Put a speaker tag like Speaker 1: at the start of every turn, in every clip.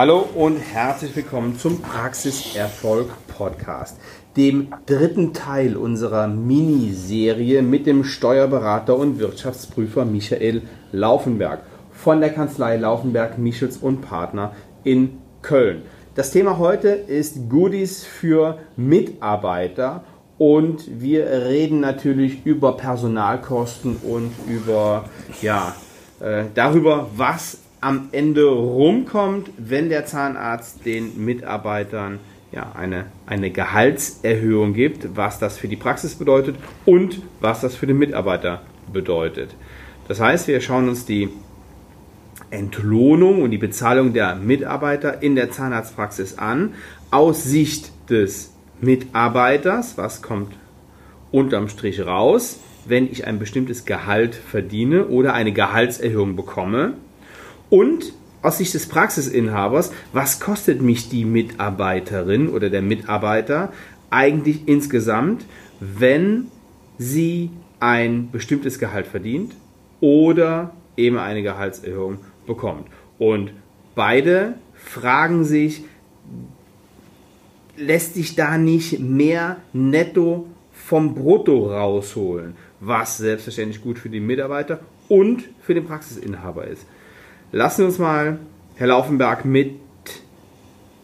Speaker 1: Hallo und herzlich willkommen zum Praxiserfolg Podcast, dem dritten Teil unserer Miniserie mit dem Steuerberater und Wirtschaftsprüfer Michael Laufenberg von der Kanzlei Laufenberg, Michels und Partner in Köln. Das Thema heute ist Goodies für Mitarbeiter und wir reden natürlich über Personalkosten und über ja, äh, darüber, was am Ende rumkommt, wenn der Zahnarzt den Mitarbeitern ja, eine, eine Gehaltserhöhung gibt, was das für die Praxis bedeutet und was das für den Mitarbeiter bedeutet. Das heißt, wir schauen uns die Entlohnung und die Bezahlung der Mitarbeiter in der Zahnarztpraxis an, aus Sicht des Mitarbeiters, was kommt unterm Strich raus, wenn ich ein bestimmtes Gehalt verdiene oder eine Gehaltserhöhung bekomme und aus Sicht des Praxisinhabers, was kostet mich die Mitarbeiterin oder der Mitarbeiter eigentlich insgesamt, wenn sie ein bestimmtes Gehalt verdient oder eben eine Gehaltserhöhung bekommt. Und beide fragen sich, lässt sich da nicht mehr netto vom Brutto rausholen, was selbstverständlich gut für die Mitarbeiter und für den Praxisinhaber ist. Lassen wir uns mal, Herr Laufenberg, mit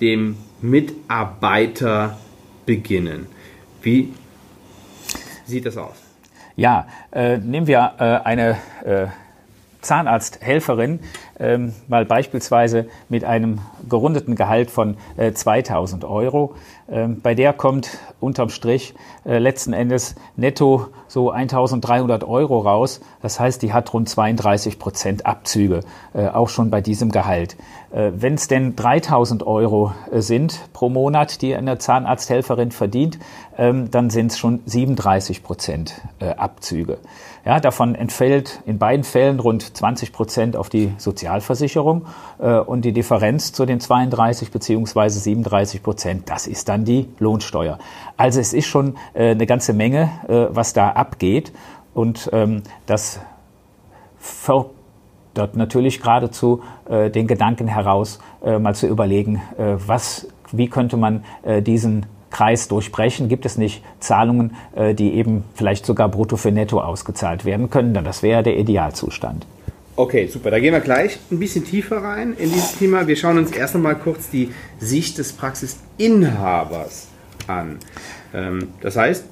Speaker 1: dem Mitarbeiter beginnen. Wie sieht das aus?
Speaker 2: Ja, äh, nehmen wir äh, eine äh, Zahnarzthelferin, ähm, mal beispielsweise mit einem gerundeten Gehalt von äh, 2000 Euro. Ähm, bei der kommt unterm Strich äh, letzten Endes netto so 1300 Euro raus. Das heißt, die hat rund 32 Prozent Abzüge, äh, auch schon bei diesem Gehalt. Äh, Wenn es denn 3000 Euro äh, sind pro Monat, die eine Zahnarzthelferin verdient, ähm, dann sind es schon 37 Prozent äh, Abzüge. Ja, davon entfällt in beiden Fällen rund 20 Prozent auf die Sozialversicherung äh, und die Differenz zu den 32 beziehungsweise 37 Prozent, das ist dann die Lohnsteuer. Also es ist schon äh, eine ganze Menge, äh, was da abgeht und ähm, das fördert natürlich geradezu den Gedanken heraus, mal zu überlegen, was, wie könnte man diesen Kreis durchbrechen? Gibt es nicht Zahlungen, die eben vielleicht sogar brutto für netto ausgezahlt werden können? Dann das wäre der Idealzustand.
Speaker 1: Okay, super. Da gehen wir gleich ein bisschen tiefer rein in dieses Thema. Wir schauen uns erst einmal kurz die Sicht des Praxisinhabers an. Ähm, das heißt,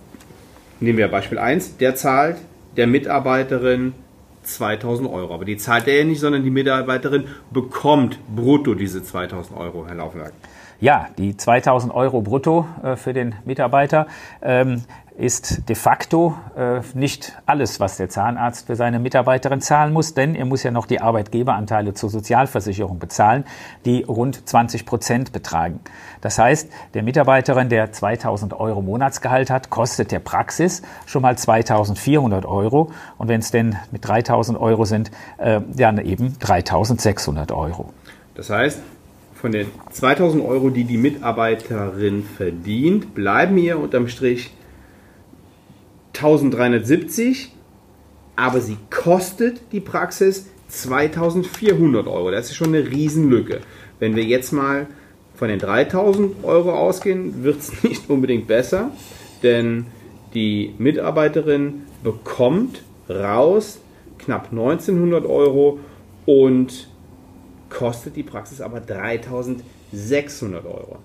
Speaker 1: nehmen wir Beispiel 1, der zahlt der Mitarbeiterin 2000 Euro. Aber die zahlt er ja nicht, sondern die Mitarbeiterin bekommt brutto diese 2000 Euro, Herr Laufenberg.
Speaker 2: Ja, die 2000 Euro brutto äh, für den Mitarbeiter ähm, ist de facto äh, nicht alles, was der Zahnarzt für seine Mitarbeiterin zahlen muss, denn er muss ja noch die Arbeitgeberanteile zur Sozialversicherung bezahlen, die rund 20 Prozent betragen. Das heißt, der Mitarbeiterin, der 2000 Euro Monatsgehalt hat, kostet der Praxis schon mal 2400 Euro und wenn es denn mit 3000 Euro sind, äh, dann eben 3600 Euro.
Speaker 1: Das heißt, von den 2000 Euro, die die Mitarbeiterin verdient, bleiben ihr unterm Strich 1370, aber sie kostet die Praxis 2400 Euro. Das ist schon eine Riesenlücke. Wenn wir jetzt mal von den 3000 Euro ausgehen, wird es nicht unbedingt besser, denn die Mitarbeiterin bekommt raus knapp 1900 Euro und kostet die Praxis aber 3600 Euro.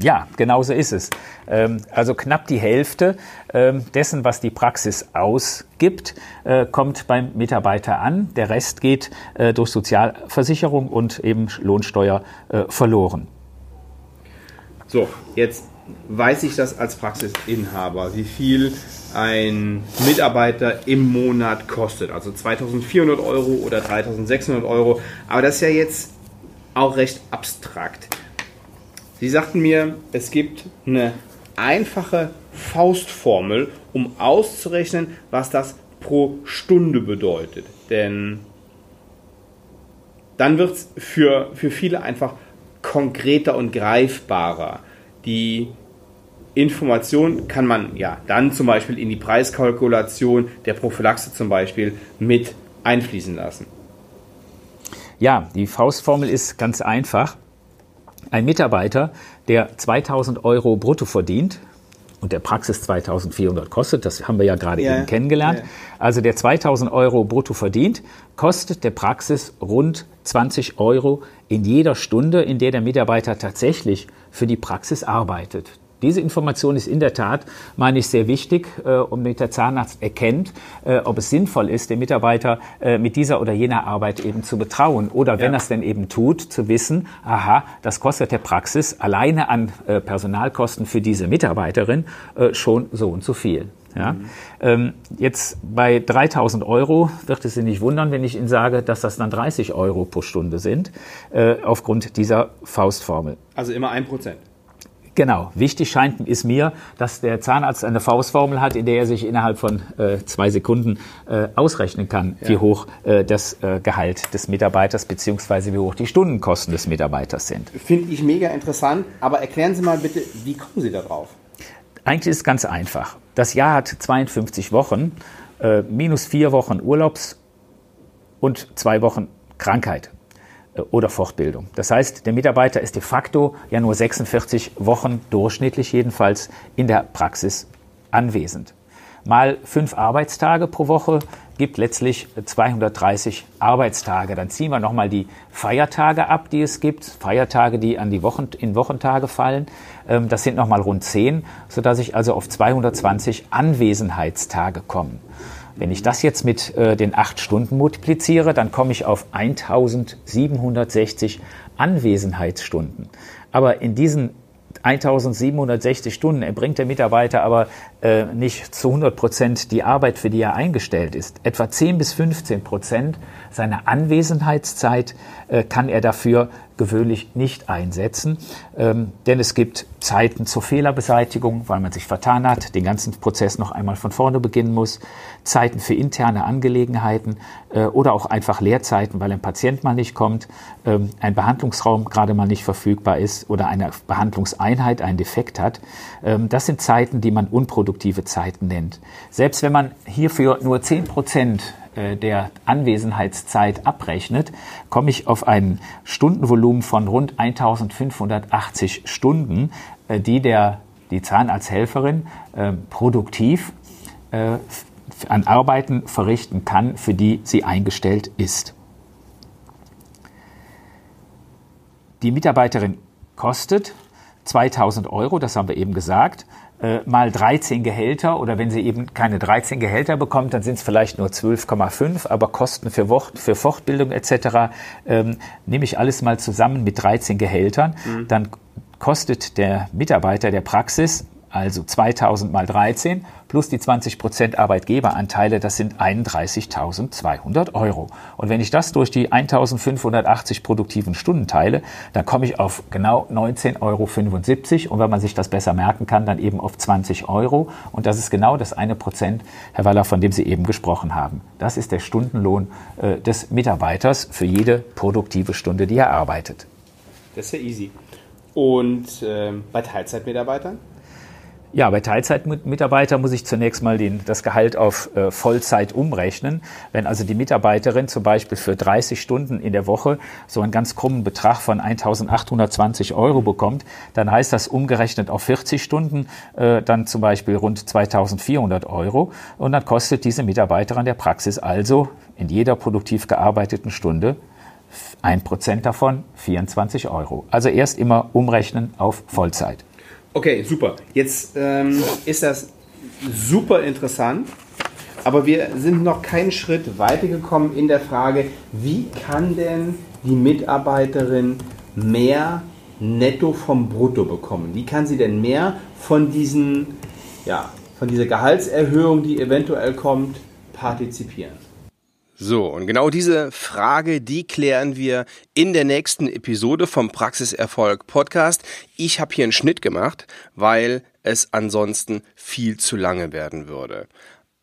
Speaker 2: Ja, genau so ist es. Ähm, also knapp die Hälfte ähm, dessen, was die Praxis ausgibt, äh, kommt beim Mitarbeiter an. Der Rest geht äh, durch Sozialversicherung und eben Lohnsteuer äh, verloren.
Speaker 1: So, jetzt weiß ich das als Praxisinhaber, wie viel ein Mitarbeiter im Monat kostet. Also 2400 Euro oder 3600 Euro. Aber das ist ja jetzt auch recht abstrakt. Sie sagten mir, es gibt eine einfache Faustformel, um auszurechnen, was das pro Stunde bedeutet. Denn dann wird es für, für viele einfach konkreter und greifbarer. Die Information kann man ja dann zum Beispiel in die Preiskalkulation der Prophylaxe zum Beispiel mit einfließen lassen.
Speaker 2: Ja, die Faustformel ist ganz einfach. Ein Mitarbeiter, der 2000 Euro brutto verdient, und der Praxis 2400 kostet, das haben wir ja gerade ja, eben kennengelernt. Ja. Also der 2000 Euro brutto verdient, kostet der Praxis rund 20 Euro in jeder Stunde, in der der Mitarbeiter tatsächlich für die Praxis arbeitet. Diese Information ist in der Tat, meine ich, sehr wichtig, äh, und damit der Zahnarzt erkennt, äh, ob es sinnvoll ist, den Mitarbeiter äh, mit dieser oder jener Arbeit eben zu betrauen. Oder wenn ja. er es denn eben tut, zu wissen, aha, das kostet der Praxis alleine an äh, Personalkosten für diese Mitarbeiterin äh, schon so und so viel. Ja? Mhm. Ähm, jetzt bei 3000 Euro wird es Sie nicht wundern, wenn ich Ihnen sage, dass das dann 30 Euro pro Stunde sind, äh, aufgrund dieser Faustformel.
Speaker 1: Also immer ein Prozent.
Speaker 2: Genau. Wichtig scheint ist mir, dass der Zahnarzt eine Faustformel hat, in der er sich innerhalb von äh, zwei Sekunden äh, ausrechnen kann, ja. wie hoch äh, das äh, Gehalt des Mitarbeiters bzw. wie hoch die Stundenkosten des Mitarbeiters sind.
Speaker 1: Finde ich mega interessant. Aber erklären Sie mal bitte, wie kommen Sie darauf?
Speaker 2: Eigentlich ist es ganz einfach. Das Jahr hat 52 Wochen, äh, minus vier Wochen Urlaubs und zwei Wochen Krankheit. Äh, oder Fortbildung. Das heißt, der Mitarbeiter ist de facto ja nur 46 Wochen durchschnittlich jedenfalls in der Praxis anwesend. Mal fünf Arbeitstage pro Woche gibt letztlich 230 Arbeitstage. Dann ziehen wir nochmal die Feiertage ab, die es gibt. Feiertage, die an die Wochen, in Wochentage fallen. Ähm, das sind nochmal rund zehn, sodass ich also auf 220 Anwesenheitstage komme. Wenn ich das jetzt mit äh, den acht Stunden multipliziere, dann komme ich auf 1760 Anwesenheitsstunden. Aber in diesen 1760 Stunden erbringt der Mitarbeiter aber äh, nicht zu 100 Prozent die Arbeit, für die er eingestellt ist. Etwa 10 bis 15 Prozent seiner Anwesenheitszeit äh, kann er dafür gewöhnlich nicht einsetzen, ähm, denn es gibt Zeiten zur Fehlerbeseitigung, weil man sich vertan hat, den ganzen Prozess noch einmal von vorne beginnen muss, Zeiten für interne Angelegenheiten äh, oder auch einfach Leerzeiten, weil ein Patient mal nicht kommt, ähm, ein Behandlungsraum gerade mal nicht verfügbar ist oder eine Behandlungseinheit einen Defekt hat. Ähm, das sind Zeiten, die man unproduktive Zeiten nennt. Selbst wenn man hierfür nur 10 Prozent äh, der Anwesenheitszeit abrechnet, komme ich auf ein Stundenvolumen von rund 1580 Stunden, äh, die der, die Zahnarzthelferin äh, produktiv äh, an Arbeiten verrichten kann, für die sie eingestellt ist. Die Mitarbeiterin kostet 2000 Euro, das haben wir eben gesagt äh, mal 13 Gehälter oder wenn sie eben keine 13 Gehälter bekommt, dann sind es vielleicht nur 12,5, aber Kosten für, Wort, für Fortbildung etc. Ähm, nehme ich alles mal zusammen mit 13 Gehältern, mhm. dann kostet der Mitarbeiter der Praxis also 2000 mal 13 plus die 20 Prozent Arbeitgeberanteile, das sind 31.200 Euro. Und wenn ich das durch die 1580 produktiven Stunden teile, dann komme ich auf genau 19,75 Euro. Und wenn man sich das besser merken kann, dann eben auf 20 Euro. Und das ist genau das eine Prozent, Herr Waller, von dem Sie eben gesprochen haben. Das ist der Stundenlohn äh, des Mitarbeiters für jede produktive Stunde, die er arbeitet.
Speaker 1: Das ist ja easy. Und äh, bei Teilzeitmitarbeitern?
Speaker 2: Ja, bei Teilzeitmitarbeitern muss ich zunächst mal den, das Gehalt auf äh, Vollzeit umrechnen. Wenn also die Mitarbeiterin zum Beispiel für 30 Stunden in der Woche so einen ganz krummen Betrag von 1.820 Euro bekommt, dann heißt das umgerechnet auf 40 Stunden äh, dann zum Beispiel rund 2.400 Euro. Und dann kostet diese Mitarbeiterin der Praxis also in jeder produktiv gearbeiteten Stunde ein Prozent davon 24 Euro. Also erst immer umrechnen auf Vollzeit.
Speaker 1: Okay, super. Jetzt ähm, ist das super interessant, aber wir sind noch keinen Schritt weitergekommen in der Frage, wie kann denn die Mitarbeiterin mehr netto vom Brutto bekommen? Wie kann sie denn mehr von diesen, ja, von dieser Gehaltserhöhung, die eventuell kommt, partizipieren? So, und genau diese Frage, die klären wir in der nächsten Episode vom Praxiserfolg Podcast. Ich habe hier einen Schnitt gemacht, weil es ansonsten viel zu lange werden würde.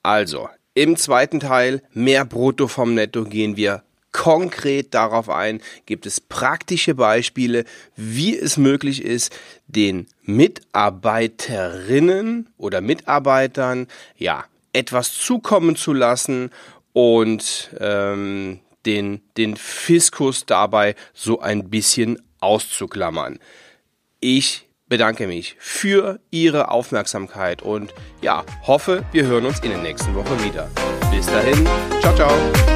Speaker 1: Also, im zweiten Teil, mehr Brutto vom Netto, gehen wir konkret darauf ein, gibt es praktische Beispiele, wie es möglich ist, den Mitarbeiterinnen oder Mitarbeitern, ja, etwas zukommen zu lassen und ähm, den, den Fiskus dabei so ein bisschen auszuklammern. Ich bedanke mich für Ihre Aufmerksamkeit und ja, hoffe, wir hören uns in der nächsten Woche wieder. Bis dahin, ciao, ciao.